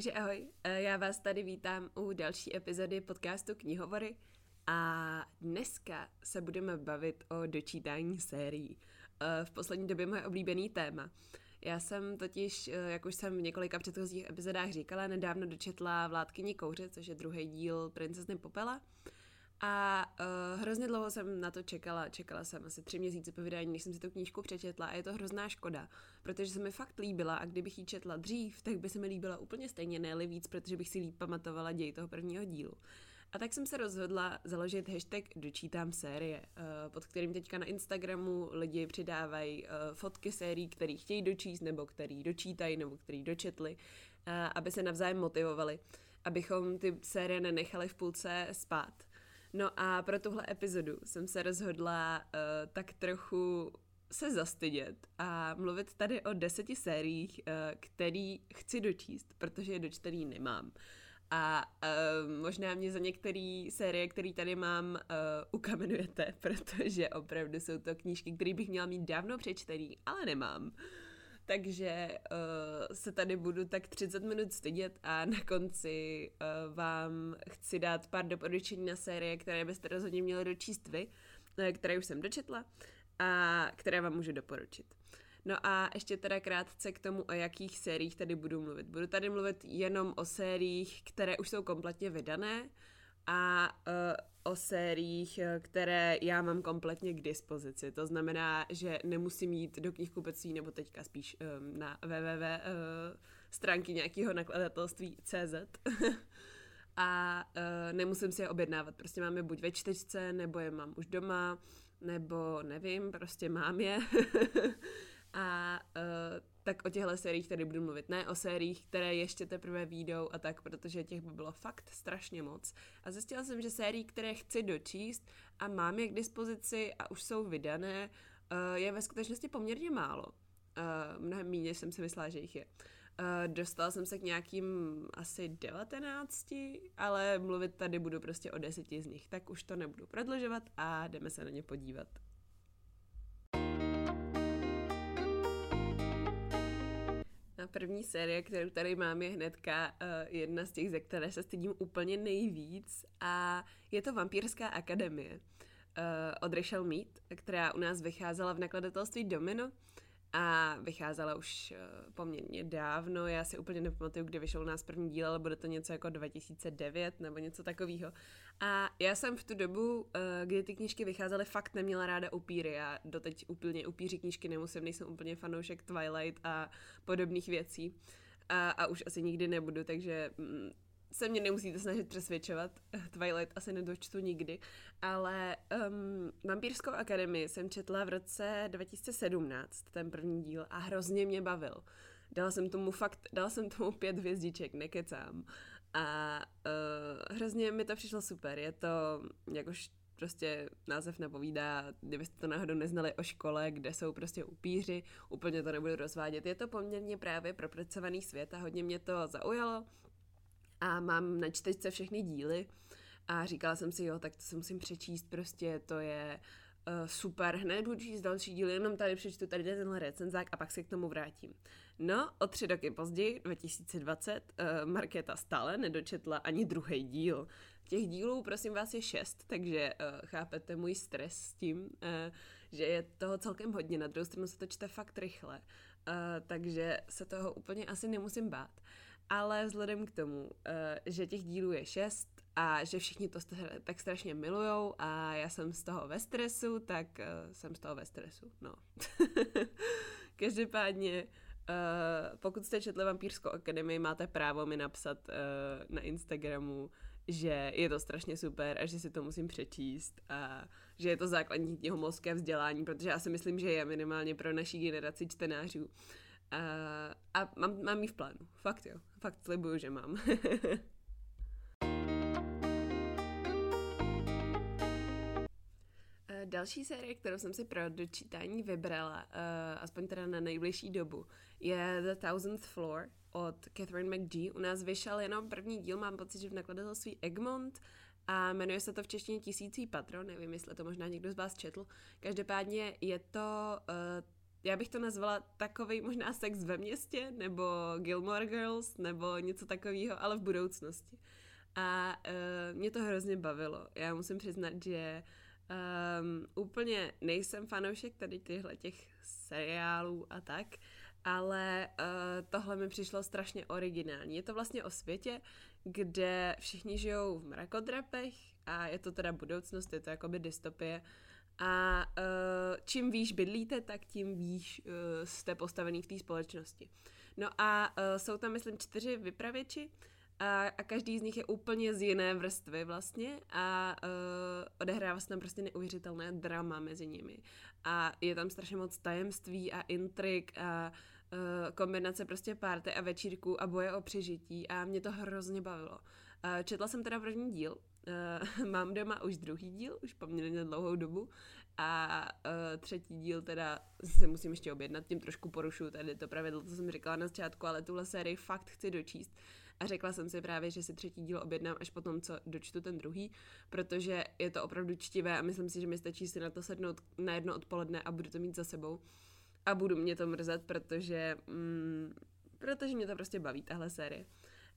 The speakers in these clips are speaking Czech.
Takže ahoj, eh, já vás tady vítám u další epizody podcastu Knihovory a dneska se budeme bavit o dočítání sérií. Eh, v poslední době moje oblíbený téma. Já jsem totiž, eh, jak už jsem v několika předchozích epizodách říkala, nedávno dočetla Vládkyni kouře, což je druhý díl Princezny Popela. A uh, hrozně dlouho jsem na to čekala. Čekala jsem asi tři měsíce po vydání, než jsem si tu knížku přečetla a je to hrozná škoda, protože se mi fakt líbila a kdybych ji četla dřív, tak by se mi líbila úplně stejně, ne víc, protože bych si líp pamatovala děj toho prvního dílu. A tak jsem se rozhodla založit hashtag Dočítám série, uh, pod kterým teďka na Instagramu lidi přidávají uh, fotky sérií, který chtějí dočíst, nebo který dočítají, nebo který dočetli, aby se navzájem motivovali, abychom ty série nenechali v půlce spát. No a pro tuhle epizodu jsem se rozhodla uh, tak trochu se zastydět a mluvit tady o deseti sériích, uh, který chci dočíst, protože je dočtený nemám. A uh, možná mě za některé série, které tady mám, uh, ukamenujete, protože opravdu jsou to knížky, které bych měla mít dávno přečtený, ale nemám. Uh, takže uh, se tady budu tak 30 minut stydět a na konci uh, vám chci dát pár doporučení na série, které byste rozhodně měli dočíst vy, uh, které už jsem dočetla a které vám můžu doporučit. No a ještě teda krátce k tomu, o jakých sériích tady budu mluvit. Budu tady mluvit jenom o sériích, které už jsou kompletně vydané, a uh, o sériích, eh, které já mám kompletně k dispozici. To znamená, že nemusím jít do knihkupectví nebo teďka spíš um, na www uh, stránky nějakého nakladatelství CZ. a uh, nemusím si je objednávat. Prostě mám je buď ve čtečce, nebo je mám už doma, nebo nevím, prostě mám je. a uh, tak o těchto sériích tady budu mluvit. Ne o sériích, které ještě teprve výjdou a tak, protože těch by bylo fakt strašně moc. A zjistila jsem, že sérií, které chci dočíst a mám je k dispozici a už jsou vydané, uh, je ve skutečnosti poměrně málo. Uh, mnohem méně jsem si myslela, že jich je. Uh, dostala jsem se k nějakým asi 19, ale mluvit tady budu prostě o deseti z nich, tak už to nebudu prodlužovat a jdeme se na ně podívat. A první série, kterou tady mám, je hnedka uh, jedna z těch, ze které se stydím úplně nejvíc. A je to Vampírská akademie uh, od Rachel Mead, která u nás vycházela v nakladatelství Domino a vycházela už uh, poměrně dávno, já si úplně nepamatuju, kdy vyšel u nás první díl, ale bude to něco jako 2009 nebo něco takového. A já jsem v tu dobu, uh, kdy ty knížky vycházely, fakt neměla ráda upíry. Já doteď úplně upíři knížky nemusím, nejsem úplně fanoušek Twilight a podobných věcí. A, a už asi nikdy nebudu, takže mm, se mě nemusíte snažit přesvědčovat. Twilight asi nedočtu nikdy. Ale um, Vampírskou akademii jsem četla v roce 2017, ten první díl, a hrozně mě bavil. Dala jsem tomu fakt, dala jsem tomu pět hvězdiček, nekecám. A uh, hrozně mi to přišlo super. Je to, jakož prostě název napovídá, kdybyste to náhodou neznali o škole, kde jsou prostě upíři, úplně to nebudu rozvádět. Je to poměrně právě propracovaný svět a hodně mě to zaujalo a mám na čtečce všechny díly a říkala jsem si, jo, tak to se musím přečíst, prostě to je uh, super, hned budu číst další díly, jenom tady přečtu tady tenhle recenzák a pak se k tomu vrátím. No, o tři roky později, 2020, uh, Markéta stále nedočetla ani druhý díl. Těch dílů, prosím vás, je šest, takže uh, chápete můj stres s tím, uh, že je toho celkem hodně, na druhou stranu se to čte fakt rychle, uh, takže se toho úplně asi nemusím bát ale vzhledem k tomu, uh, že těch dílů je šest a že všichni to tak strašně milujou a já jsem z toho ve stresu, tak uh, jsem z toho ve stresu, no. Každopádně, uh, pokud jste četli Vampírskou akademii, máte právo mi napsat na Instagramu, že je to strašně super a že si to musím přečíst a že je to základní knihomolské vzdělání, protože já si myslím, že je minimálně pro naší generaci čtenářů. Uh, a mám, mám jí v plánu. Fakt jo. Fakt slibuju, že mám. Další série, kterou jsem si pro dočítání vybrala, uh, aspoň teda na nejbližší dobu, je The Thousandth Floor od Catherine McGee. U nás vyšel jenom první díl, mám pocit, že v nakladatelství Egmont a jmenuje se to v češtině Tisící patron, nevím, jestli to možná někdo z vás četl. Každopádně je to uh, já bych to nazvala takový možná sex ve městě, nebo Gilmore Girls, nebo něco takového, ale v budoucnosti. A uh, mě to hrozně bavilo. Já musím přiznat, že um, úplně nejsem fanoušek tady těchto těch seriálů a tak, ale uh, tohle mi přišlo strašně originální. Je to vlastně o světě, kde všichni žijou v mrakodrapech a je to teda budoucnost, je to jakoby dystopie. A uh, čím výš bydlíte, tak tím výš uh, jste postavený v té společnosti. No a uh, jsou tam, myslím, čtyři vypravěči a, a každý z nich je úplně z jiné vrstvy vlastně a uh, odehrává se tam prostě neuvěřitelné drama mezi nimi. A je tam strašně moc tajemství a intrik a kombinace prostě párty a večírků a boje o přežití a mě to hrozně bavilo. Četla jsem teda první díl, uh, mám doma už druhý díl, už poměrně dlouhou dobu a uh, třetí díl teda se musím ještě objednat, tím trošku porušuju tady to pravidlo, co jsem říkala na začátku, ale tuhle sérii fakt chci dočíst. A řekla jsem si právě, že si třetí díl objednám až potom, co dočtu ten druhý, protože je to opravdu čtivé a myslím si, že mi stačí si na to sednout na jedno odpoledne a budu to mít za sebou. A budu mě to mrzet, protože, mm, protože mě to prostě baví, tahle série.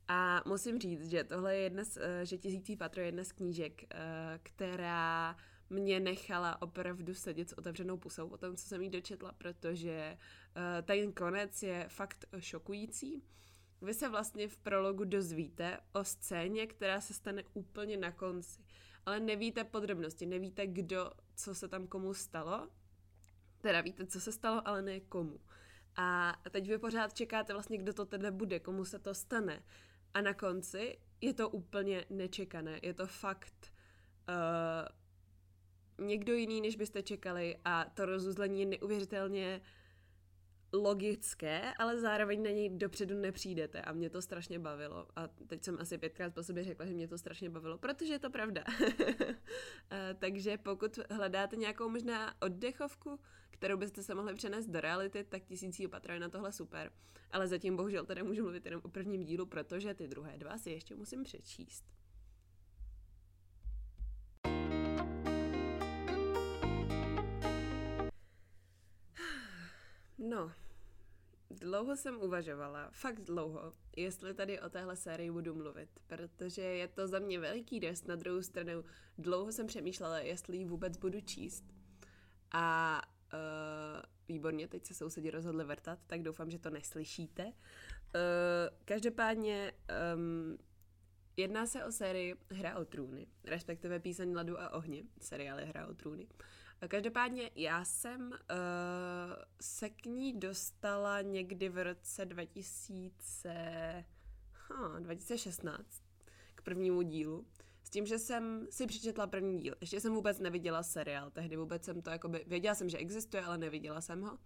A musím říct, že tohle je jedna z, eh, že Tisící patro je jedna z knížek, eh, která mě nechala opravdu sedět s otevřenou pusou o tom, co jsem jí dočetla, protože uh, ten konec je fakt šokující. Vy se vlastně v prologu dozvíte o scéně, která se stane úplně na konci, ale nevíte podrobnosti, nevíte kdo, co se tam komu stalo, teda víte, co se stalo, ale ne komu. A teď vy pořád čekáte vlastně, kdo to teda bude, komu se to stane. A na konci je to úplně nečekané. Je to fakt uh, někdo jiný, než byste čekali a to rozuzlení je neuvěřitelně logické, ale zároveň na něj dopředu nepřijdete a mě to strašně bavilo. A teď jsem asi pětkrát po sobě řekla, že mě to strašně bavilo, protože je to pravda. Takže pokud hledáte nějakou možná oddechovku, kterou byste se mohli přenést do reality, tak tisící opatra je na tohle super. Ale zatím bohužel teda můžu mluvit jenom o prvním dílu, protože ty druhé dva si ještě musím přečíst. No, dlouho jsem uvažovala, fakt dlouho, jestli tady o téhle sérii budu mluvit, protože je to za mě veliký dest, na druhou stranu dlouho jsem přemýšlela, jestli ji vůbec budu číst. A uh, výborně, teď se sousedí rozhodli vrtat, tak doufám, že to neslyšíte. Uh, každopádně um, jedná se o sérii Hra o trůny, respektive Píseň ledu a ohně, seriály Hra o trůny. Každopádně já jsem uh, se k ní dostala někdy v roce 2000, huh, 2016 k prvnímu dílu. Tím, že jsem si přečetla první díl. Ještě jsem vůbec neviděla seriál, tehdy vůbec jsem to jakoby, věděla jsem, že existuje, ale neviděla jsem ho.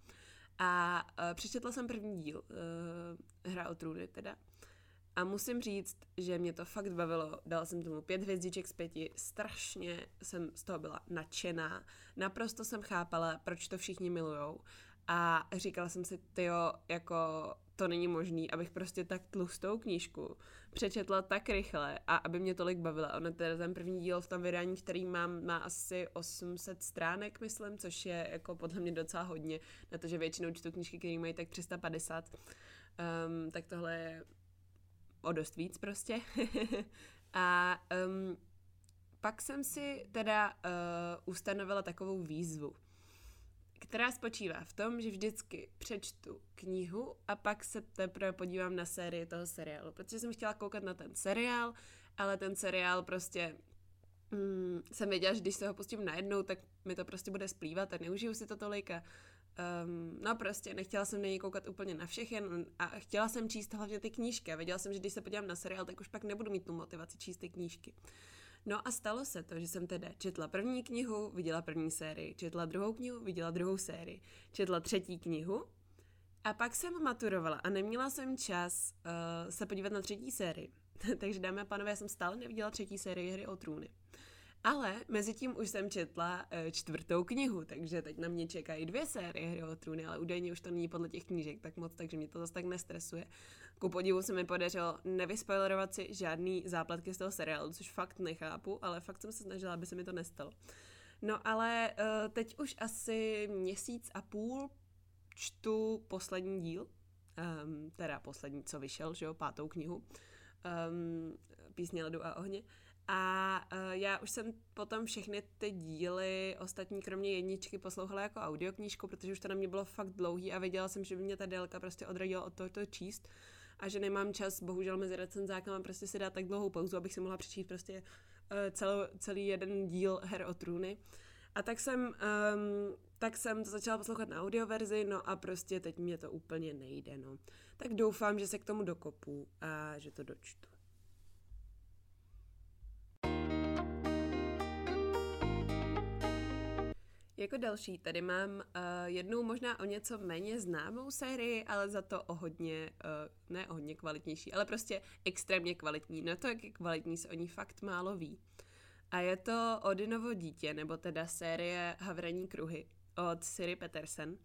A uh, přečetla jsem první díl, uh, Hra o trůny teda. A musím říct, že mě to fakt bavilo. Dala jsem tomu pět hvězdiček z pěti. Strašně jsem z toho byla nadšená. Naprosto jsem chápala, proč to všichni milujou. A říkala jsem si, tyjo, jako to není možný, abych prostě tak tlustou knížku přečetla tak rychle a aby mě tolik bavila. Ono teda ten první díl v tom vydání, který mám, má asi 800 stránek, myslím, což je jako podle mě docela hodně, na to, že většinou čtu knížky, které mají tak 350. Um, ehm, tak tohle je o dost víc prostě. a um, pak jsem si teda uh, ustanovila takovou výzvu, která spočívá v tom, že vždycky přečtu knihu a pak se teprve podívám na sérii toho seriálu, protože jsem chtěla koukat na ten seriál, ale ten seriál prostě mm, jsem věděla, že když se ho pustím najednou, tak mi to prostě bude splývat a neužiju si to tolik a Um, no prostě, nechtěla jsem na něj koukat úplně na všechen a chtěla jsem číst hlavně ty knížky a věděla jsem, že když se podívám na seriál, tak už pak nebudu mít tu motivaci číst ty knížky. No a stalo se to, že jsem teda četla první knihu, viděla první sérii, četla druhou knihu, viděla druhou sérii, četla třetí knihu a pak jsem maturovala a neměla jsem čas uh, se podívat na třetí sérii. Takže dámy a pánové, já jsem stále neviděla třetí sérii Hry o trůny. Ale mezi tím už jsem četla uh, čtvrtou knihu, takže teď na mě čekají dvě série Hry o trůny, ale údajně už to není podle těch knížek tak moc, takže mě to zase tak nestresuje. Ku podivu se mi podařilo nevyspoilerovat si žádný zápletky z toho seriálu, což fakt nechápu, ale fakt jsem se snažila, aby se mi to nestalo. No ale uh, teď už asi měsíc a půl čtu poslední díl, um, teda poslední, co vyšel, že jo, pátou knihu, um, Písně ledu a ohně. A uh, já už jsem potom všechny ty díly, ostatní kromě jedničky, poslouchala jako audioknížku, protože už to na mě bylo fakt dlouhý a věděla jsem, že by mě ta délka prostě odradila od toho to číst a že nemám čas, bohužel mezi recenzákama prostě si dát tak dlouhou pauzu, abych si mohla přečíst prostě uh, celý jeden díl Her o trůny. A tak jsem, um, tak jsem to začala poslouchat na audioverzi, no a prostě teď mě to úplně nejde, no. Tak doufám, že se k tomu dokopu a že to dočtu. Jako další tady mám uh, jednu možná o něco méně známou sérii, ale za to o hodně, uh, ne o hodně kvalitnější, ale prostě extrémně kvalitní. Na to, jak je kvalitní, se o ní fakt málo ví. A je to Odinovo dítě, nebo teda série Havraní kruhy od Siri Petersen. Uh,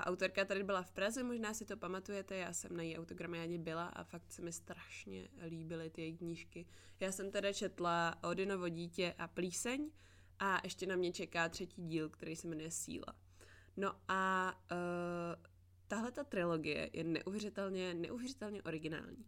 autorka tady byla v Praze, možná si to pamatujete, já jsem na její autogramiádě byla a fakt se mi strašně líbily ty její knížky. Já jsem teda četla Odinovo dítě a plíseň, a ještě na mě čeká třetí díl, který se jmenuje Síla. No a uh, tahle ta trilogie je neuvěřitelně, neuvěřitelně originální.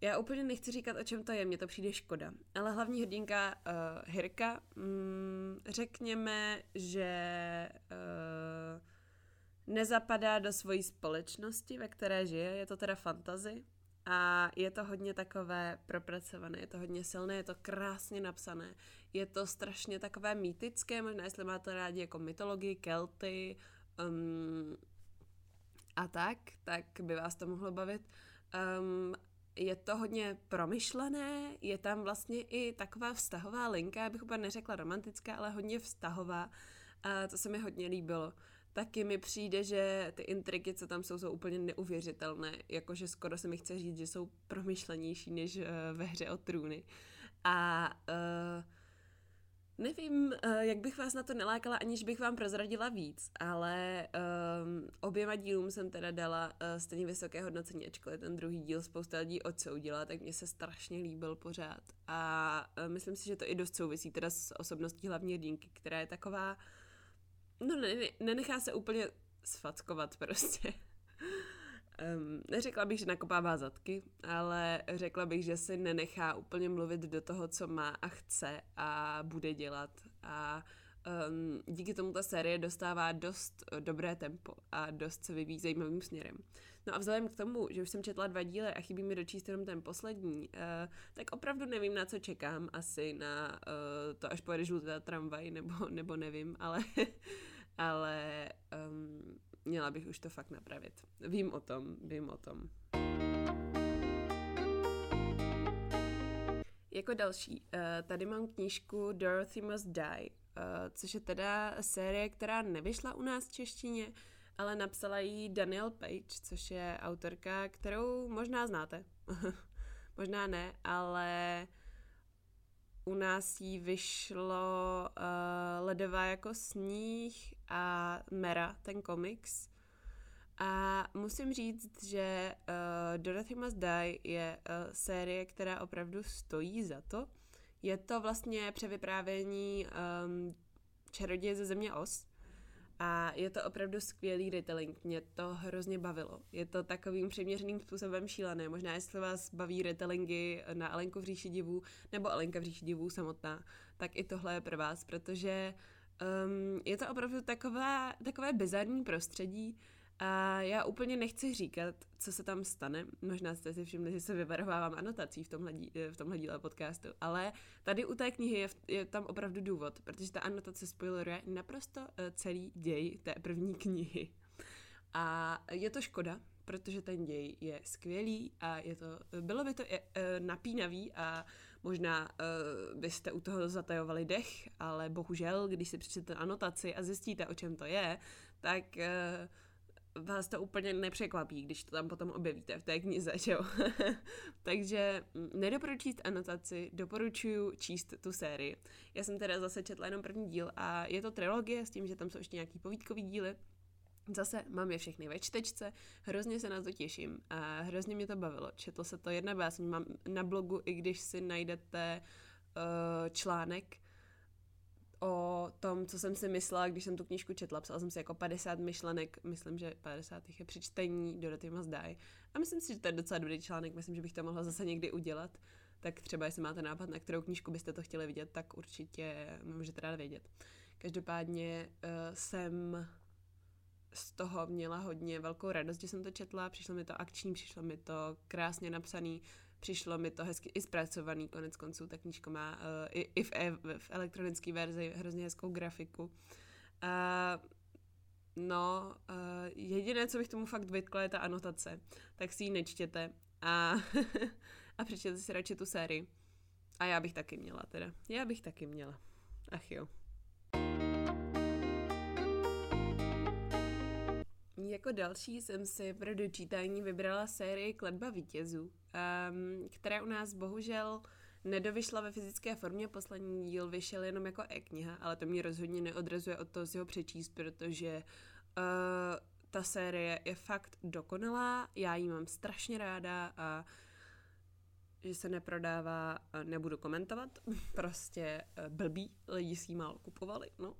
Já úplně nechci říkat, o čem to je, mně to přijde škoda. Ale hlavní hrdinka uh, Hirka, mm, řekněme, že uh, nezapadá do svojí společnosti, ve které žije, je to teda fantazy, a je to hodně takové propracované, je to hodně silné, je to krásně napsané. Je to strašně takové mýtické, možná jestli máte rádi jako mytologii, kelty um, a tak, tak by vás to mohlo bavit. Um, je to hodně promyšlené, je tam vlastně i taková vztahová linka, já bych úplně neřekla romantická, ale hodně vztahová. A to se mi hodně líbilo taky mi přijde, že ty intriky, co tam jsou, jsou úplně neuvěřitelné. Jakože skoro se mi chce říct, že jsou promyšlenější než uh, ve hře o trůny. A uh, nevím, uh, jak bych vás na to nelákala, aniž bych vám prozradila víc, ale um, oběma dílům jsem teda dala uh, stejně vysoké hodnocení, ačkoliv ten druhý díl spousta lidí odsoudila, tak mně se strašně líbil pořád. A uh, myslím si, že to i dost souvisí teda s osobností hlavní hrdinky, která je taková uh, no ne, ne, nenechá se úplně sfackovat prostě. Um, neřekla bych, že nakopává zadky, ale řekla bych, že si nenechá úplně mluvit do toho, co má a chce a bude dělat. A um, díky tomu ta série dostává dost dobré tempo a dost se vyvíjí zajímavým směrem. No a vzhledem k tomu, že už jsem četla dva díly a chybí mi dočíst jenom ten poslední, uh, tak opravdu nevím, na co čekám. Asi na uh, to, až pojede žlutá tramvaj, nebo, nebo nevím, ale ale um, měla bych už to fakt napravit. Vím o tom, vím o tom. Jako další, tady mám knížku Dorothy Must Die, což je teda série, která nevyšla u nás v češtině, ale napsala ji Daniel Page, což je autorka, kterou možná znáte. možná ne, ale u nás jí vyšlo uh, Ledová jako sníh a Mera, ten komiks. A musím říct, že uh, Dorothy Must Die je uh, série, která opravdu stojí za to. Je to vlastně převyprávění um, čaroděje ze země Os, a je to opravdu skvělý retelling, mě to hrozně bavilo. Je to takovým přiměřeným způsobem šílené. Možná jestli vás baví retellingy na Alenku v říši divů nebo Alenka v říši divů samotná, tak i tohle je pro vás, protože um, je to opravdu taková, takové bizarní prostředí, a já úplně nechci říkat, co se tam stane. Možná jste si všimli, že se vyvarovávám anotací v tomhle, dí, v tomhle díle podcastu, ale tady u té knihy je, je tam opravdu důvod, protože ta anotace spoileruje naprosto eh, celý děj té první knihy. A je to škoda, protože ten děj je skvělý a je to, bylo by to je, e, napínavý a možná byste u toho zatajovali dech, ale bohužel, když si přečtete anotaci a zjistíte, o čem to je, tak vás to úplně nepřekvapí, když to tam potom objevíte v té knize, že jo? Takže mm, nedoporučuji číst anotaci, doporučuji číst tu sérii. Já jsem teda zase četla jenom první díl a je to trilogie s tím, že tam jsou ještě nějaký povídkový díly. Zase mám je všechny ve čtečce, hrozně se na to těším a hrozně mě to bavilo. Četlo se to jedna básně, mám na blogu, i když si najdete uh, článek o tom, co jsem si myslela, když jsem tu knížku četla. Psala jsem si jako 50 myšlenek, myslím, že 50 je při čtení, Dorothy Must Die. A myslím si, že to je docela dobrý článek, myslím, že bych to mohla zase někdy udělat. Tak třeba, jestli máte nápad, na kterou knížku byste to chtěli vidět, tak určitě můžete rád vědět. Každopádně uh, jsem z toho měla hodně velkou radost, že jsem to četla, přišlo mi to akční, přišlo mi to krásně napsaný, přišlo mi to hezky i zpracovaný, konec konců ta knížka má uh, i, i v, e, v elektronické verzi hrozně hezkou grafiku. Uh, no, uh, jediné, co bych tomu fakt vytkla, je ta anotace, tak si ji nečtěte a, a přečtěte si radši tu sérii. A já bych taky měla teda. Já bych taky měla. Ach jo. Jako další jsem si pro dočítání vybrala sérii Kletba vítězů, um, která u nás bohužel nedovyšla ve fyzické formě, poslední díl vyšel jenom jako e-kniha, ale to mě rozhodně neodrazuje od toho si ho přečíst, protože uh, ta série je fakt dokonalá, já ji mám strašně ráda a že se neprodává, nebudu komentovat, prostě blbý, lidi si ji málo kupovali, no.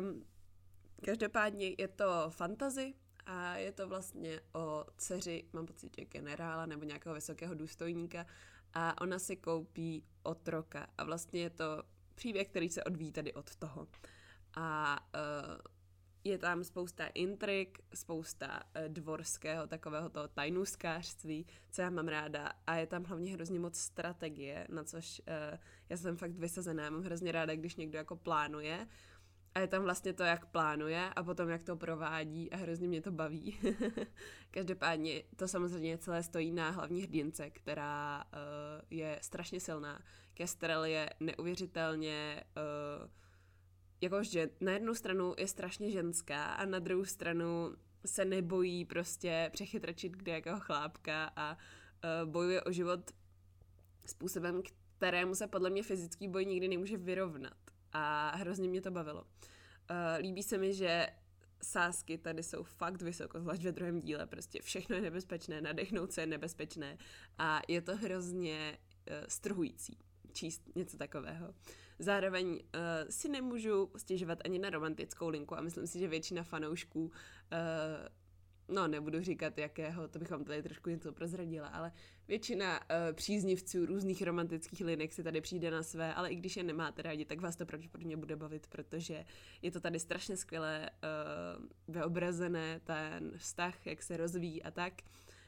Um, Každopádně je to fantazy a je to vlastně o dceři, mám pocit, že generála nebo nějakého vysokého důstojníka. A ona si koupí otroka. A vlastně je to příběh, který se odvíjí tady od toho. A uh, je tam spousta intrik, spousta uh, dvorského takového toho tajnůskářství, co já mám ráda. A je tam hlavně hrozně moc strategie, na což uh, já jsem fakt vysazená, mám hrozně ráda, když někdo jako plánuje a je tam vlastně to, jak plánuje a potom, jak to provádí a hrozně mě to baví. Každopádně to samozřejmě celé stojí na hlavní hrdince, která uh, je strašně silná. Kestrel je neuvěřitelně uh, jako že na jednu stranu je strašně ženská a na druhou stranu se nebojí prostě přechytračit kde jakého chlápka a uh, bojuje o život způsobem, kterému se podle mě fyzický boj nikdy nemůže vyrovnat a hrozně mě to bavilo. Uh, líbí se mi, že sásky tady jsou fakt vysoko, zvlášť ve druhém díle, prostě všechno je nebezpečné, nadechnout se je nebezpečné a je to hrozně uh, strhující číst něco takového. Zároveň uh, si nemůžu stěžovat ani na romantickou linku a myslím si, že většina fanoušků uh, no nebudu říkat jakého, to bychom tady trošku něco prozradila, ale většina uh, příznivců různých romantických linek si tady přijde na své, ale i když je nemáte rádi, tak vás to pravděpodobně bude bavit, protože je to tady strašně skvěle uh, vyobrazené, ten vztah, jak se rozvíjí a tak.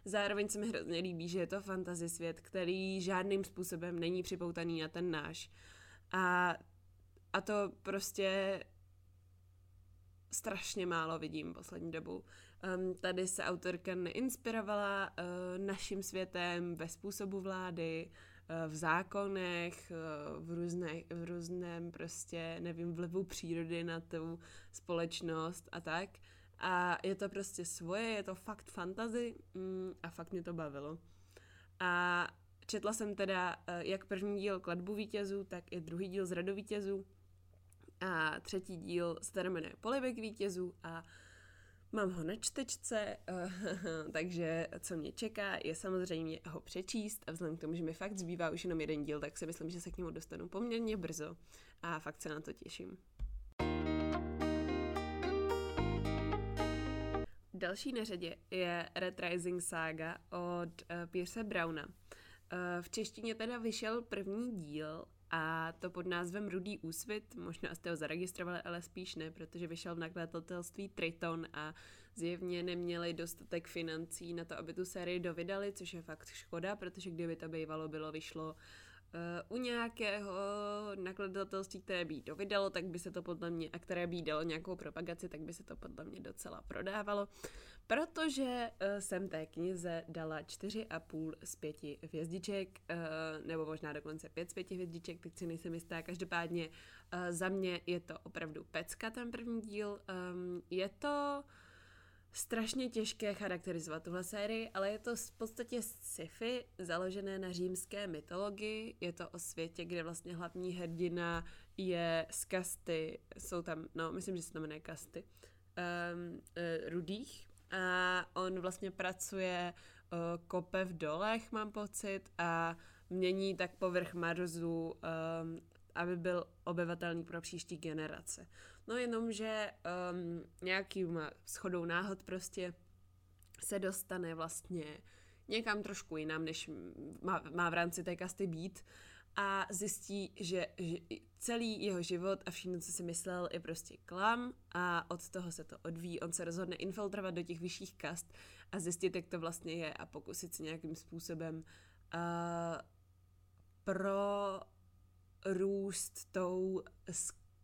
Zároveň se mi hrozně líbí, že je to fantasy svět, který žádným způsobem není připoutaný na ten náš. A, a to prostě strašně málo vidím poslední dobu. Um, tady se autorka neinspirovala uh, naším světem ve způsobu vlády, uh, v zákonech, uh, v, různé, v různém prostě, nevím, vlivu přírody na tu společnost a tak. A je to prostě svoje, je to fakt fantazy mm, a fakt mě to bavilo. A četla jsem teda uh, jak první díl Kladbu vítězů, tak i druhý díl Zradu vítězů. A třetí díl se jmenuje Polibek vítězů a Mám ho na čtečce, takže co mě čeká, je samozřejmě ho přečíst a vzhledem k tomu, že mi fakt zbývá už jenom jeden díl, tak si myslím, že se k němu dostanu poměrně brzo a fakt se na to těším. Další na řadě je Red Rising Saga od uh, Pierce Browna. Uh, v češtině teda vyšel první díl a to pod názvem Rudý úsvit, možná jste ho zaregistrovali, ale spíš ne, protože vyšel v nakladatelství Triton a zjevně neměli dostatek financí na to, aby tu sérii dovydali, což je fakt škoda, protože kdyby to bývalo bylo, vyšlo uh, u nějakého nakladatelství, které by to vydalo, tak by se to podle mě, a které by dalo nějakou propagaci, tak by se to podle mě docela prodávalo, protože uh, jsem té knize dala 4,5 z 5 hvězdiček, uh, nebo možná dokonce 5 z 5 hvězdiček, teď si nejsem jistá, každopádně uh, za mě je to opravdu pecka ten první díl, um, je to strašně těžké charakterizovat tuhle sérii, ale je to v podstatě sci-fi založené na římské mytologii. Je to o světě, kde vlastně hlavní hrdina je z kasty, jsou tam, no myslím, že se to jmenuje kasty, um, uh, rudých a on vlastně pracuje uh, kope v dolech, mám pocit, a mění tak povrch Marzu um, aby byl obyvatelný pro příští generace. No jenom, že um, nějakým schodou náhod prostě se dostane vlastně někam trošku jinam, než má, má v rámci té kasty být a zjistí, že, celý jeho život a všechno, co si myslel, je prostě klam a od toho se to odvíjí. On se rozhodne infiltrovat do těch vyšších kast a zjistit, jak to vlastně je a pokusit se nějakým způsobem uh, pro růst tou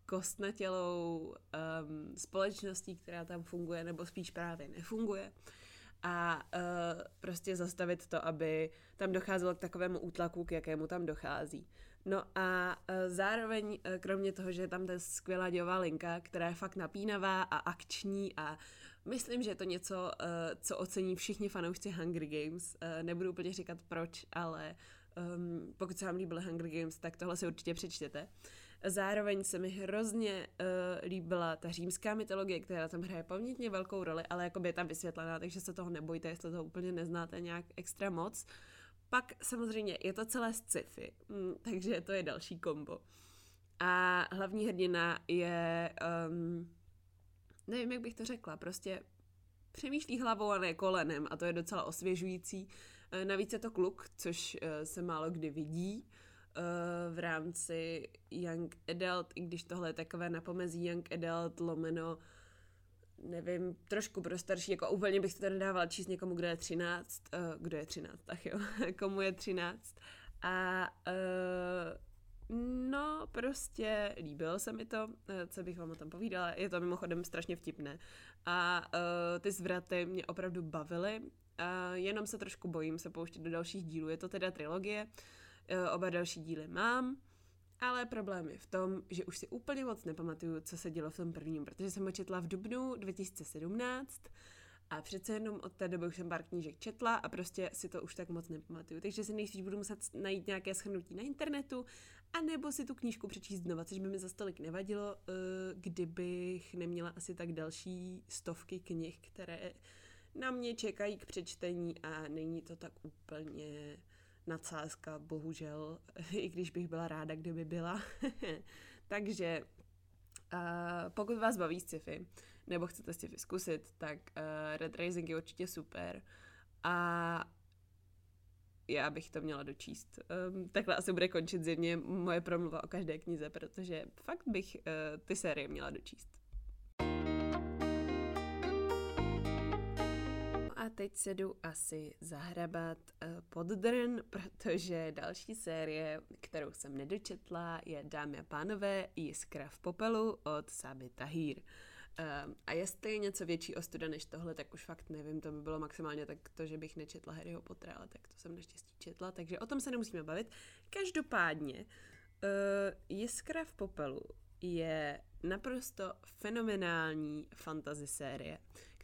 kostnatělou um, společností, která tam funguje, nebo spíš právě nefunguje. A uh, prostě zastavit to, aby tam docházelo k takovému útlaku, k jakému tam dochází. No a uh, zároveň, uh, kromě toho, že je tam ta skvělá dějová linka, která je fakt napínavá a akční a myslím, že je to něco, uh, co ocení všichni fanoušci Hunger Games. Uh, nebudu úplně říkat proč, ale um, pokud se vám líbily Hunger Games, tak tohle si určitě přečtěte. Zároveň se mi hrozně uh, líbila ta římská mytologie, která tam hraje pamětně velkou roli, ale jako by je tam vysvětlená, takže se toho nebojte, jestli to úplně neznáte nějak extra moc. Pak samozřejmě je to celé sci-fi, mm, takže to je další kombo. A hlavní hrdina je, um, nevím, jak bych to řekla, prostě přemýšlí hlavou a ne kolenem a to je docela osvěžující. Eh, navíc je to kluk, což eh, se málo kdy vidí v rámci Young Adult, i když tohle je takové napomezí Young Adult lomeno nevím, trošku pro starší, jako úplně bych to nedávala číst někomu, kdo je 13, uh, kdo je 13, tak jo, komu je 13. A uh, no, prostě líbilo se mi to, co bych vám o tom povídala, je to mimochodem strašně vtipné. A ty zvraty mě opravdu bavily, jenom se trošku bojím se pouštět do dalších dílů, je to teda trilogie, uh, oba další díly mám, ale problém je v tom, že už si úplně moc nepamatuju, co se dělo v tom prvním, protože jsem ho četla v dubnu 2017 a přece jenom od té doby už jsem pár knížek četla a prostě si to už tak moc nepamatuju. Takže si nejspíš budu muset najít nějaké schrnutí na internetu a nebo si tu knížku přečíst znova, což by mi za stolik nevadilo, eh, kdybych neměla asi tak další stovky knih, které na mě čekají k přečtení a není to tak úplně nadsázka, bohužel, i když bych byla ráda, kdyby byla. Takže uh, pokud vás baví sci-fi, nebo chcete sci-fi zkusit, tak uh, Red Rising je určitě super. A já bych to měla dočíst. Um, takhle asi bude končit zjevně moje promluva o každé knize, protože fakt bych uh, ty série měla dočíst. Teď se jdu asi zahrabat uh, pod drn, protože další série, kterou jsem nedočetla, je Dámy a pánové, Jiskra v popelu od Saby Tahir. Uh, a jestli je něco větší ostuda než tohle, tak už fakt nevím, to by bylo maximálně tak to, že bych nečetla Harryho Pottera, ale tak to jsem naštěstí četla, takže o tom se nemusíme bavit. Každopádně, uh, Jiskra v popelu je naprosto fenomenální fantasy série.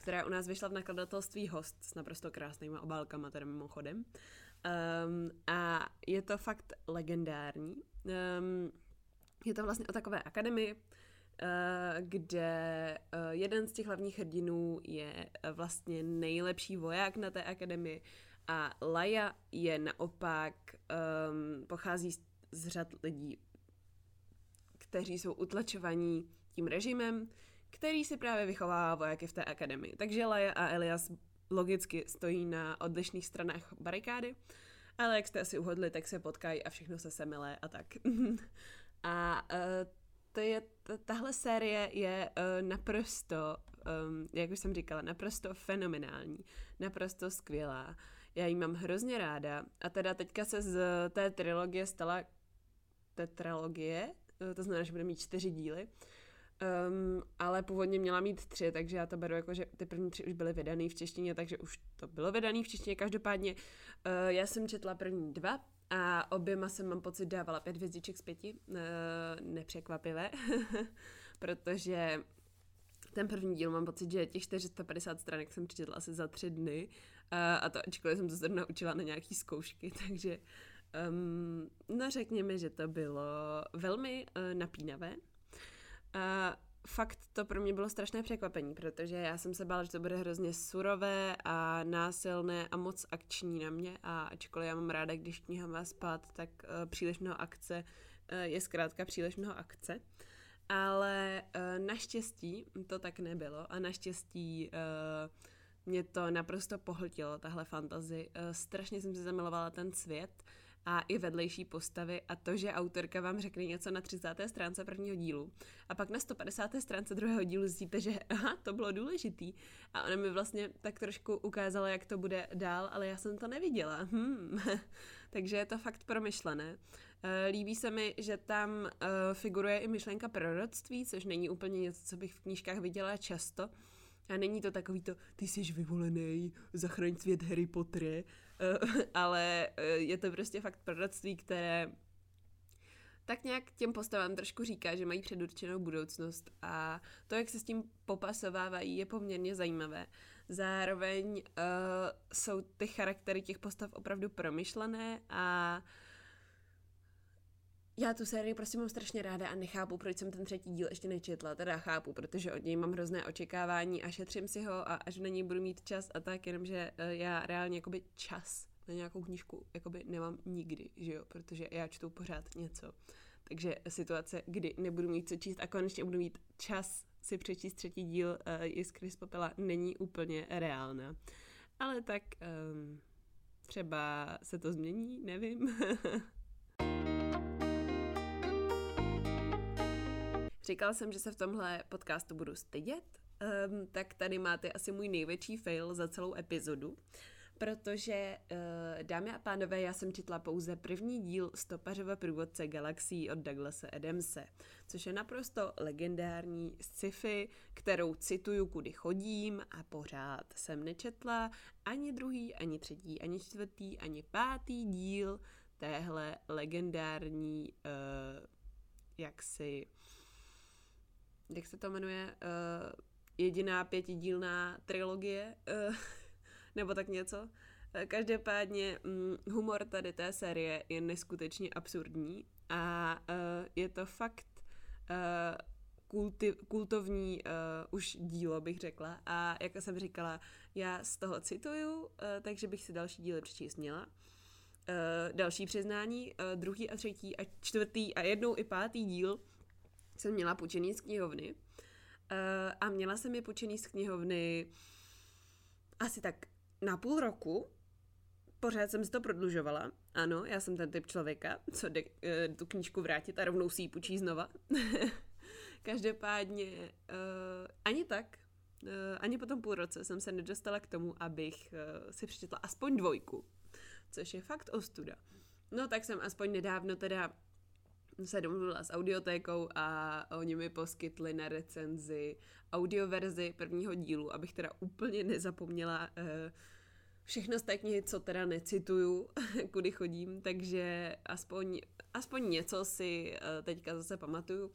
Která u nás vyšla v nakladatelství Host s naprosto krásnýma obálkama, teda mimochodem. Um, a je to fakt legendární. Um, je to vlastně o takové akademii, uh, kde uh, jeden z těch hlavních hrdinů je uh, vlastně nejlepší voják na té akademii a Laja je naopak, um, pochází z, z řad lidí, kteří jsou utlačovaní tím režimem, který si právě vychovává vojáky v té akademii. Takže Laja a Elias logicky stojí na odlišných stranách barikády, ale jak jste asi uhodli, tak se potkají a všechno se semilé a tak. a uh, to je, tahle série je uh, naprosto, jak už jsem říkala, naprosto fenomenální, naprosto skvělá. Já ji mám hrozně ráda a teda teďka se z té trilogie stala tetralogie, to znamená, že bude mít čtyři díly, Um, ale původně měla mít tři, takže já to beru jako, že ty první tři už byly vydaný v češtině, takže už to bylo vydaný v češtině. Každopádně uh, já jsem četla první dva a oběma jsem mám pocit dávala pět hvězdiček z pěti. Uh, nepřekvapivé, protože ten první díl mám pocit, že těch 450 stranek jsem přečetla asi za tři dny uh, a to ačkoliv jsem se zrovna učila na nějaký zkoušky, takže um, no řekněme, že to bylo velmi uh, napínavé. A fakt to pro mě bylo strašné překvapení, protože já jsem se bála, že to bude hrozně surové a násilné a moc akční na mě a ačkoliv já mám ráda, když kniha má spát, tak uh, příliš mnoho akce je zkrátka příliš mnoho akce. Ale uh, naštěstí to tak nebylo a naštěstí mě to naprosto pohltilo, tahle fantazy. Strašně jsem si zamilovala ten svět a i vedlejší postavy a to, že autorka vám řekne něco na 30. stránce prvního dílu a pak na 150. stránce druhého dílu zjistíte, že aha, to bylo důležitý a ona mi vlastně tak trošku ukázala, jak to bude dál, ale já jsem to neviděla. Hmm. Takže je to fakt promyšlené. Eh, líbí se mi, že tam uh, figuruje i myšlenka proroctví, což není úplně něco, co bych v knížkách viděla často. A není to takový to, ty jsi vyvolený, zachraň svět Harry Potter, ale uh, je to prostě fakt proroctví, které tak nějak těm postavám trošku říká, že mají předurčenou budoucnost a to, jak se s tím popasovávají, je poměrně zajímavé. Zároveň uh, jsou ty charaktery těch postav opravdu promyšlené a uh, já tu sérii prostě mám strašně ráda a nechápu, proč jsem ten třetí díl ještě nečetla. Teda chápu, protože od něj mám hrozné očekávání a šetřím si ho a až na něj budu mít čas a tak, jenomže uh, já reálně jakoby čas na nějakou knížku jakoby nemám nikdy, že jo, protože já čtu pořád něco. Takže situace, kdy nebudu mít co číst a konečně budu mít čas si přečíst třetí díl uh, Jiskry z popela, není úplně reálná. Ale tak um, třeba se to změní, nevím. Říkal jsem, že se v tomhle podcastu budu stydět, um, tak tady máte asi můj největší fail za celou epizodu, protože, uh, dámy a pánové, já jsem četla pouze první díl Stopařova průvodce galaxií od Douglasa Adamse, což je naprosto legendární sci-fi, kterou cituju, kudy chodím a pořád jsem nečetla ani druhý, ani třetí, ani čtvrtý, ani pátý díl téhle legendární uh, jaksi jak se to jmenuje, uh, jediná pětidílná trilogie, uh, nebo tak něco. Uh, každopádně um, humor tady té série je neskutečně absurdní a uh, je to fakt uh, kulti, kultovní uh, už dílo, bych řekla. A jak jsem říkala, já z toho cituju, uh, takže bych si další díly přečíst měla. Uh, další přiznání, uh, druhý a třetí a čtvrtý a jednou i pátý díl jsem měla půjčený z knihovny uh, a měla jsem je půjčený z knihovny asi tak na půl roku. Pořád jsem si to prodlužovala. Ano, já jsem ten typ člověka, co jde uh, tu knížku vrátit a rovnou si ji půjčí znova. Každopádně uh, ani tak, ani po tom půl roce jsem se nedostala k tomu, abych si přečetla aspoň dvojku, což je fakt ostuda. No tak jsem aspoň nedávno teda se domluvila s audiotékou a oni mi poskytli na recenzi audioverzi prvního dílu, abych teda úplně nezapomněla uh, všechno z té knihy, co teda necituju, kudy chodím, takže aspoň, aspoň něco si uh, teďka zase pamatuju.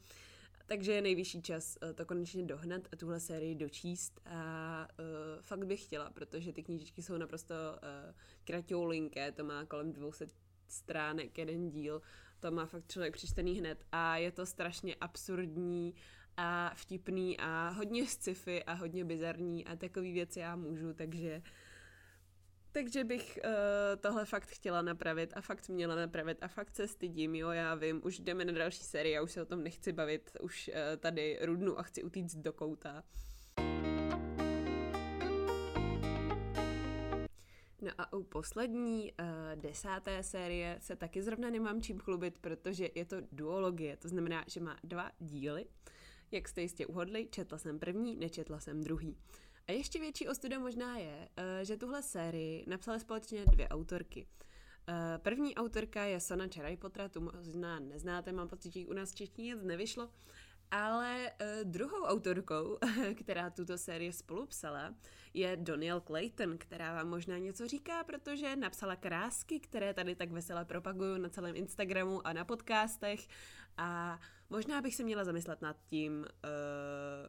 Takže je nejvyšší čas uh, to konečně dohnat a tuhle sérii dočíst a uh, fakt bych chtěla, protože ty knížičky jsou naprosto uh, kratoulinké, to má kolem 200 stránek jeden díl, to má fakt člověk přečtený hned a je to strašně absurdní a vtipný a hodně sci-fi a hodně bizarní a takový věci já můžu, takže takže bych uh, tohle fakt chtěla napravit a fakt měla napravit a fakt se stydím, jo, já vím, už jdeme na další série, já už se o tom nechci bavit, už uh, tady rudnu a chci utíct do kouta. No a u poslední uh, desáté série se taky zrovna nemám čím chlubit, protože je to duologie, to znamená, že má dva díly. Jak jste jistě uhodli, četla jsem první, nečetla jsem druhý. A ještě větší ostuda možná je, uh, že tuhle sérii napsaly společně dvě autorky. Uh, první autorka je Sona Čerajpotra, tu možná neznáte, mám pocit, že u nás v češtině nevyšlo, ale uh, druhou autorkou, která tuto sérii spolupsala, je Doniel Clayton, která vám možná něco říká, protože napsala krásky, které tady tak veselé propaguju na celém Instagramu a na podcastech a možná bych se měla zamyslet nad tím, uh,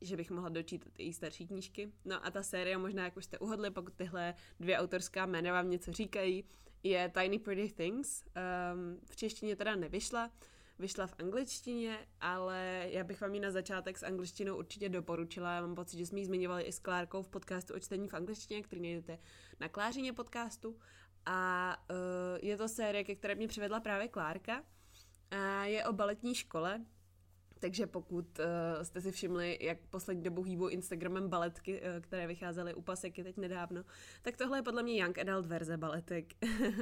že bych mohla dočítat i starší knížky. No a ta série, možná jak už jste uhodli, pokud tyhle dvě autorská jména vám něco říkají, je Tiny Pretty Things. Um, v češtině teda nevyšla, vyšla v angličtině, ale já bych vám ji na začátek s angličtinou určitě doporučila. Já mám pocit, že jsme ji zmiňovali i s Klárkou v podcastu o čtení v angličtině, který najdete na Klářině podcastu. A uh, je to série, ke které mě přivedla právě Klárka. A je o baletní škole, takže pokud uh, jste si všimli, jak poslední dobou hýbou Instagramem baletky, uh, které vycházely u paseky teď nedávno, tak tohle je podle mě young adult verze baletek.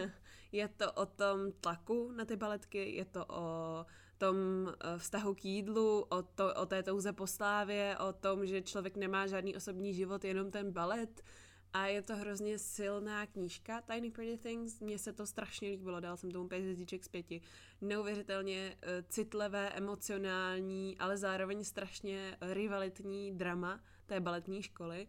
je to o tom tlaku na ty baletky, je to o tom uh, vztahu k jídlu, o, to, o té touze po slávě, o tom, že člověk nemá žádný osobní život, jenom ten balet, a je to hrozně silná knížka, Tiny Pretty Things. Mně se to strašně líbilo, dal jsem tomu pět hvězdiček z pěti. Neuvěřitelně uh, citlivé, emocionální, ale zároveň strašně rivalitní drama té baletní školy.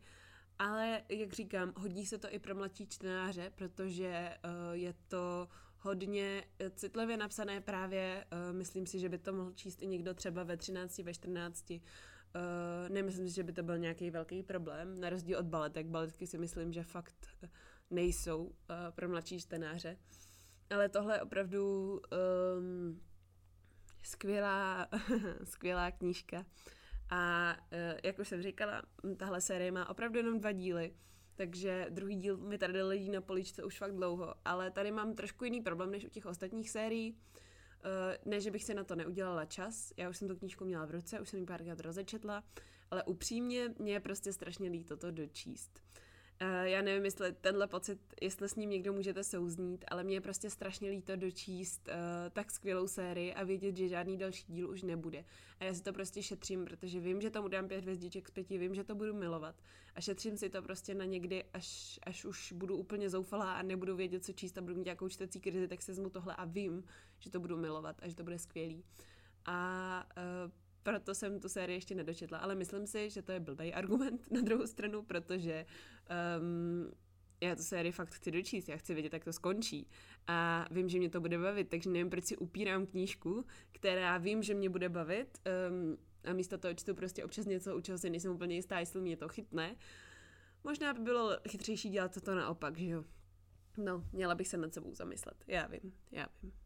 Ale, jak říkám, hodí se to i pro mladší čtenáře, protože uh, je to hodně citlivě napsané právě, myslím si, že by to mohl číst i někdo třeba ve 13, ve 14, Uh, nemyslím si, že by to byl nějaký velký problém, na rozdíl od baletek. Baletky si myslím, že fakt nejsou uh, pro mladší čtenáře. Ale tohle je opravdu um, skvělá, skvělá knížka. A uh, jak už jsem říkala, tahle série má opravdu jenom dva díly, takže druhý díl mi tady leží na poličce už fakt dlouho. Ale tady mám trošku jiný problém než u těch ostatních sérií. Uh, Eh, ne, že bych se na to neudělala čas, já už jsem tu knížku měla v ruce, už jsem ji párkrát rozečetla, ale upřímně mě je prostě strašně líto to dočíst. Uh, já nevím, jestli tenhle pocit, jestli s ním někdo můžete souznít, ale mě je prostě strašně líto dočíst uh, tak skvělou sérii a vědět, že žádný další díl už nebude. A já si to prostě šetřím, protože vím, že tomu dám pět hvězdiček z pěti, vím, že to budu milovat. A šetřím si to prostě na někdy, až, až už budu úplně zoufalá a nebudu vědět, co číst a budu mít nějakou čtecí krizi, tak se zmu tohle a vím, že to budu milovat a že to bude skvělý. A uh, proto jsem tu sérii ještě nedočetla, ale myslím si, že to je blbý argument na druhou stranu, protože um, já tu sérii fakt chci dočíst, já chci vědět, jak to skončí. A vím, že mě to bude bavit, takže nevím, proč si upírám knížku, která vím, že mě bude bavit um, a místo toho čtu prostě občas něco, u čeho si nejsem úplně jistá, jestli mě to chytne. Možná by bylo chytřejší dělat to naopak, že jo. No, měla bych se nad sebou zamyslet. Já vím, já vím.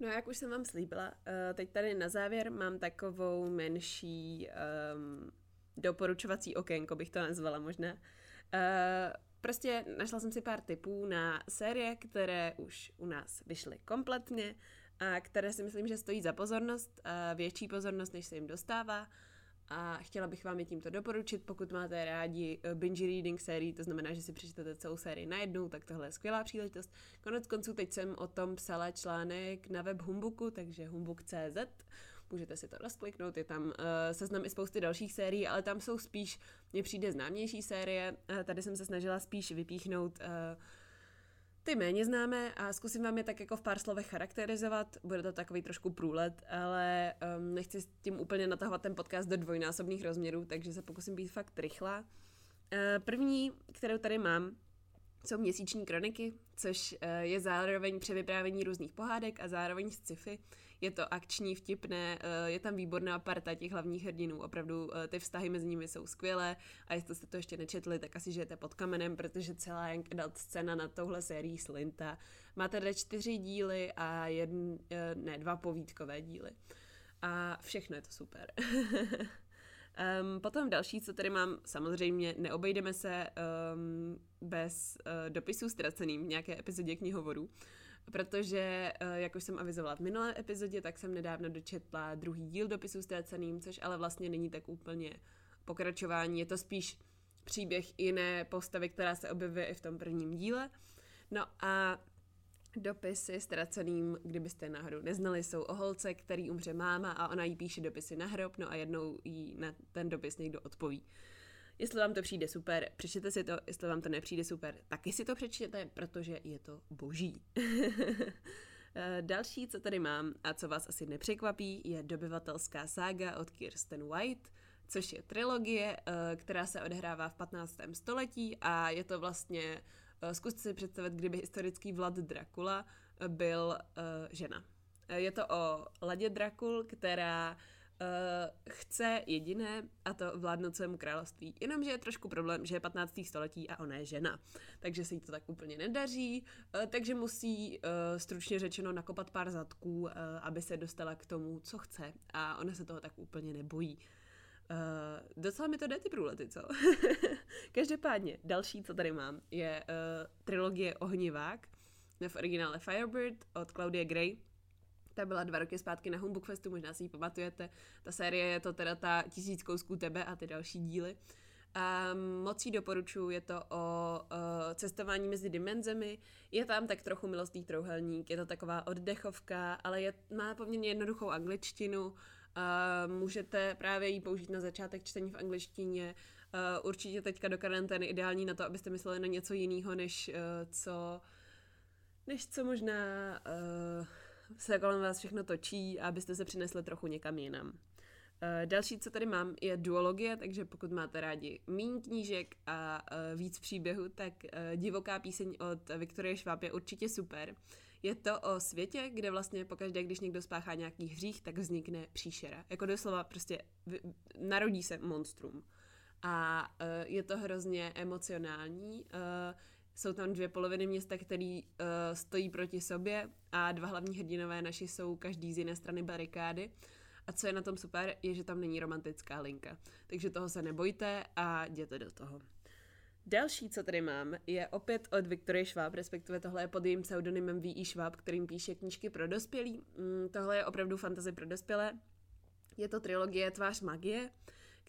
No jak už jsem vám slíbila, eh, teď tady na závěr mám takovou menší um, doporučovací okénko, bych to nazvala možná. Uh, prostě našla jsem si pár tipů na série, které už u nás vyšly kompletně a které si myslím, že stojí za pozornost, uh, větší pozornost, než se jim dostává a chtěla bych vám je tímto doporučit, pokud máte rádi eh, binge reading sérii, to znamená, že si přečtete celou sérii najednou, tak tohle je skvělá příležitost. Konec konců teď jsem o tom psala článek na web Humbuku, takže humbuk.cz, můžete si to rozkliknout, je tam uh, seznam i spousty dalších sérií, ale tam jsou spíš, mně přijde známější série, uh, tady jsem se snažila spíš vypíchnout uh, ty méně známé a zkusím vám je tak jako v pár slovech charakterizovat. Bude to takový trošku průlet, ale um, nechci s tím úplně natahovat ten podcast do dvojnásobných rozměrů, takže se pokusím být fakt rychlá. Uh, první, kterou tady mám, jsou měsíční kroniky, což uh, je zároveň převyprávění různých pohádek a zároveň sci-fi. Je to akční, vtipné, eh, je tam výborná parta těch hlavních hrdinů, opravdu eh, ty vztahy mezi nimi jsou skvělé a jestli jste to ještě nečetli, tak asi žijete pod kamenem, protože celá Young Adult scéna na touhle sérii slinta. Máte tady čtyři díly a jedn, eh, ne, dva povídkové díly. A všechno je to super. Um, potom další, co tady mám, samozřejmě neobejdeme se um, bez uh, dopisů ztraceným v nějaké epizodě knihovoru protože, eh, jak už jsem avizovala v minulé epizodě, tak jsem nedávno dočetla druhý díl dopisu ztraceným, což ale vlastně není tak úplně pokračování, je to spíš příběh jiné postavy, která se objevuje i v tom prvním díle. No a dopisy ztraceným, kdybyste náhodou neznali, jsou o holce, který umře máma a ona jí píše dopisy na hrob, no a jednou jí na ten dopis někdo odpoví. Jestli vám to přijde super, přečtěte si to, jestli vám to nepřijde super, taky si to přečtěte, protože je to boží. Eh, další, co tady mám a co vás asi nepřekvapí, je dobyvatelská sága od Kirsten White, což je trilogie, eh, která se odehrává v 15. století a je to vlastně, eh, zkuste si představit, kdyby historický Vlad Dracula byl žena. Je to o Ladě Drakul, která uh, chce jediné a to vládnout svému království. Jenomže je trošku problém, že je 15. století a ona je žena. Takže se jí to tak úplně nedaří, uh, takže musí uh, stručně řečeno nakopat pár zadků, uh, aby se dostala k tomu, co chce. A ona se toho tak úplně nebojí. Uh, docela mi to jde ty průlety, co? Každopádně, další, co tady mám, je uh, trilogie Ohnivák, v originále Firebird od Claudia Gray. Ta byla dva roky zpátky na Humbug Festu, možná si ji pamatujete. Ta série je to teda ta tisíc kousků tebe a ty další díly. A moc ji doporučuji, je to o, o cestování mezi dimenzemi. Je tam tak trochu milostný trouhelník, je to taková oddechovka, ale je, má poměrně jednoduchou angličtinu. A můžete právě ji použít na začátek čtení v angličtině. Uh, určitě teďka do karantény ideální na to, abyste mysleli na něco jiného, než uh, co než co možná uh, se kolem vás všechno točí a abyste se přinesli trochu někam jinam. Uh, další, co tady mám, je duologie, takže pokud máte rádi méně knížek a uh, víc příběhu, tak uh, divoká píseň od Viktorie Šváb je určitě super. Je to o světě, kde vlastně pokaždé, když někdo spáchá nějaký hřích, tak vznikne příšera. Jako doslova prostě narodí se monstrum. A je to hrozně emocionální. Jsou tam dvě poloviny města, který uh, stojí proti sobě a dva hlavní hrdinové naši jsou každý z jiné strany barikády. A co je na tom super, je, že tam není romantická linka. Takže toho se nebojte a jděte do toho. Další, co tady mám, je opět od Viktorie Schwab, respektive tohle je pod jejím pseudonymem V.E. Schwab, kterým píše knížky pro dospělí. Mm, tohle je opravdu fantasy pro dospělé. Je to trilogie Tvář magie,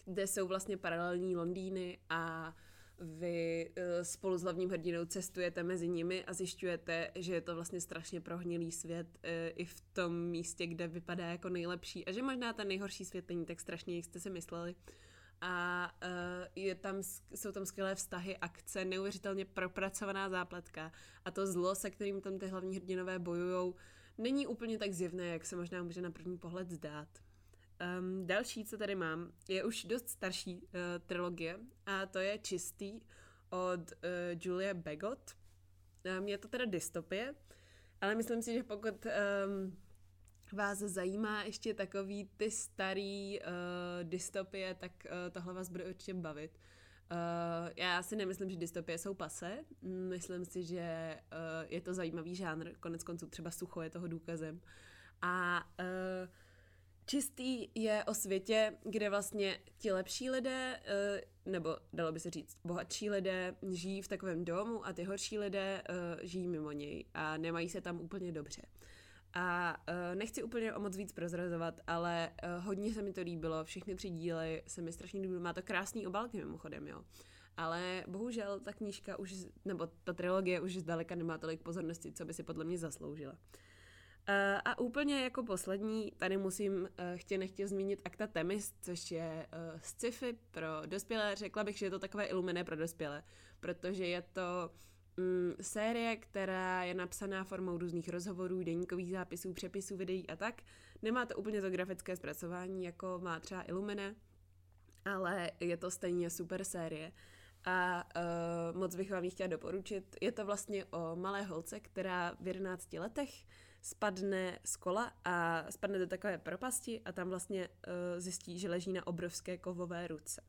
kde jsou vlastně paralelní Londýny a vy uh, spolu s hlavním hrdinou cestujete mezi nimi a zjišťujete, že je to vlastně strašně prohnilý svět uh, i v tom místě, kde vypadá jako nejlepší a že možná ten nejhorší svět není tak strašný, jak jste si mysleli. A uh, je tam, jsou tam skvělé vztahy, akce, neuvěřitelně propracovaná zápletka a to zlo, se kterým tam ty hlavní hrdinové bojujou, není úplně tak zjevné, jak se možná může na první pohled zdát. Um, další, co tady mám, je už dost starší uh, trilogie a to je Čistý od uh, Julia Begot. Um, je to teda dystopie, ale myslím si, že pokud um, vás zajímá ještě takový ty starý uh, dystopie, tak uh, tohle vás bude určitě bavit. Uh, já si nemyslím, že dystopie jsou pase. Myslím si, že uh, je to zajímavý žánr. Konec konců třeba sucho je toho důkazem. A uh, Čistý je o světě, kde vlastně ti lepší lidé, eh, nebo dalo by se říct bohatší lidé, žijí v takovém domu a ty horší lidé eh, žijí mimo něj a nemají se tam úplně dobře. A uh, nechci úplně o moc víc prozrazovat, ale hodně se mi to líbilo, všechny tři díly se mi strašně líbilo, má to krásný obálky mimochodem, jo. Ale bohužel ta knížka už, nebo ta trilogie už zdaleka nemá tolik pozornosti, co by si podle mě zasloužila. A úplně jako poslední, tady musím uh, chtě nechtě zmínit Akta Temis, což je uh, sci-fi pro dospělé. Řekla bych, že je to takové iluminé pro dospělé, protože je to um, série, která je napsaná formou různých rozhovorů, deníkových zápisů, přepisů, videí a tak. Nemá to úplně to grafické zpracování, jako má třeba Illumine, ale je to stejně super série. A uh, moc bych vám ji chtěla doporučit. Je to vlastně o malé holce, která v 11 letech spadne z kola a spadne do takové propasti a tam vlastně uh, zjistí, že leží na obrovské kovové ruce.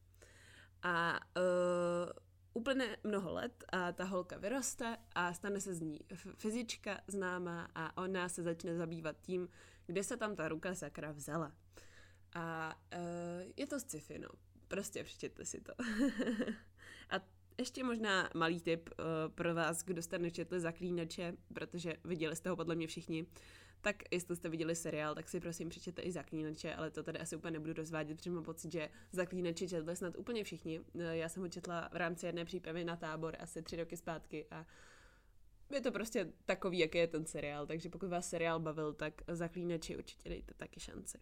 A uh, úplně mnoho let a ta holka vyroste a stane se z ní fyzička známá a ona se začne zabývat tím, kde se tam ta ruka sakra vzala. A uh, je to sci-fi, no. Prostě přečtěte si to. ještě možná malý tip uh, pro vás, kdo jste nečetli Zaklínače, protože viděli jste ho podle mě všichni, tak jestli jste viděli seriál, tak si prosím přečtěte i Zaklínače, ale to tady asi úplně nebudu rozvádět, protože mám pocit, že Zaklínače četli snad úplně všichni. Uh, já jsem ho četla v rámci jedné přípravy na tábor asi tři roky zpátky a je to prostě takový, jaký je ten seriál, takže pokud vás seriál bavil, tak Zaklínači určitě dejte taky šanci.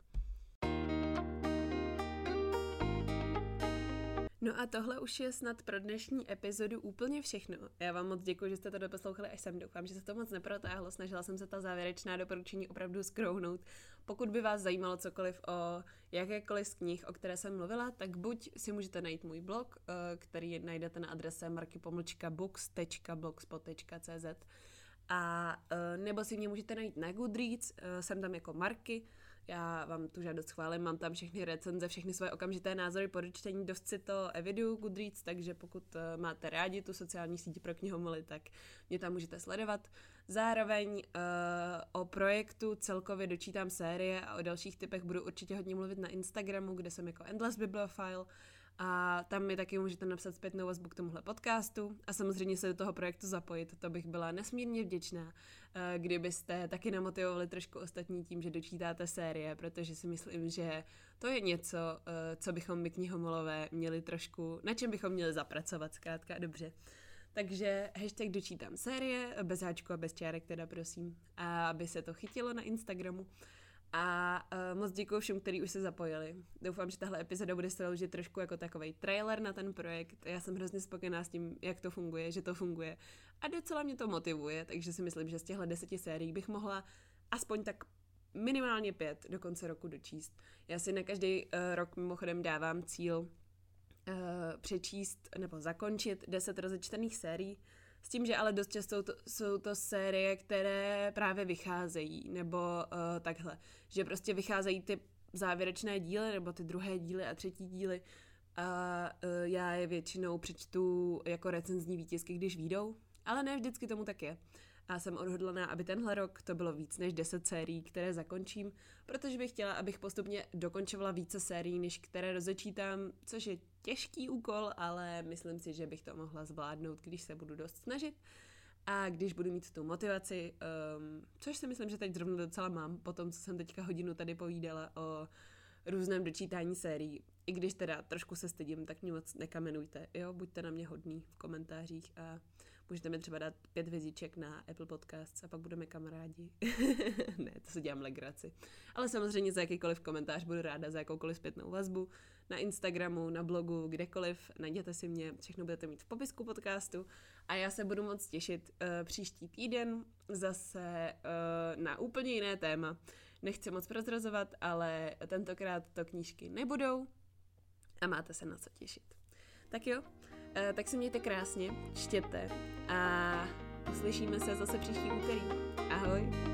No a tohle už je snad pro dnešní epizodu úplně všechno. Já vám moc děkuji, že jste to doposlouchali až sem. Doufám, že se to moc neprotáhlo. Snažila jsem se ta závěrečná doporučení opravdu skrouhnout. Pokud by vás zajímalo cokoliv o jakékoliv z knih, o které jsem mluvila, tak buď si můžete najít můj blog, eh, který najdete na adrese markypomlčka.books.blogspot.cz a eh, nebo si mě můžete najít na Goodreads, eh, jsem tam jako Marky, já vám tu žádost schválím, mám tam všechny recenze, všechny svoje okamžité názory po dočtení, dost si to eviduju Goodreads, takže pokud eh, máte rádi tu sociální síť pro knihomoly, tak mě tam můžete sledovat. Zároveň uh, o projektu celkově dočítám série a o dalších typech budu určitě hodně mluvit na Instagramu, kde jsem jako Endless Bibliophile A tam mi taky můžete napsat zpětnou vazbu k tomuhle podcastu a samozřejmě se do toho projektu zapojit. To bych byla nesmírně vděčná, eh, kdybyste taky namotivovali trošku ostatní tím, že dočítáte série, protože si myslím, že to je něco, eh, co bychom my knihomolové měli trošku, na čem bychom měli zapracovat, zkrátka dobře. Takže hashtag dočítám série, bez háčku a bez čárek teda prosím, a aby se to chytilo na Instagramu. A uh, moc děkuji všem, kteří už se zapojili. Doufám, že tahle epizoda bude sloužit trošku jako takový trailer na ten projekt. Já jsem hrozně spokojená s tím, jak to funguje, že to funguje. A docela mě to motivuje, takže si myslím, že z těchto deseti sérií bych mohla aspoň tak minimálně pět do konce roku dočíst. Já si na každý uh, rok mimochodem dávám cíl uh, přečíst nebo zakončit deset rozečtených sérií, s tím, že ale dost často to, jsou to série, které právě vycházejí, nebo uh, takhle, že prostě vycházejí ty závěrečné díly, nebo ty druhé díly a třetí díly a uh, já je většinou přečtu jako recenzní výtisky, když výjdou, ale ne vždycky tomu tak je a jsem odhodlaná, aby tenhle rok to bylo víc než 10 sérií, které zakončím, protože bych chtěla, abych postupně dokončovala více sérií, než které rozečítám, což je těžký úkol, ale myslím si, že bych to mohla zvládnout, když se budu dost snažit a když budu mít tu motivaci, um, což si myslím, že teď zrovna docela mám, po tom, co jsem teďka hodinu tady povídala o různém dočítání sérií. I když teda trošku se stydím, tak mě moc nekamenujte, jo, buďte na mě hodní v komentářích a Můžete mi třeba dát pět hvězdiček na Apple Podcasts a pak budeme kamarádi. ne, to se dělám legraci. Ale samozřejmě za jakýkoliv komentář budu ráda, za jakoukoliv zpětnou vazbu. Na Instagramu, na blogu, kdekoliv. Najděte si mě, všechno budete mít v popisku podcastu. A já se budu moc těšit uh, příští týden zase uh, na úplně jiné téma. Nechci moc prozrazovat, ale tentokrát to knížky nebudou a máte se na co těšit. Tak jo, tak se mějte krásně, čtěte a uslyšíme se zase příští úterý. Ahoj!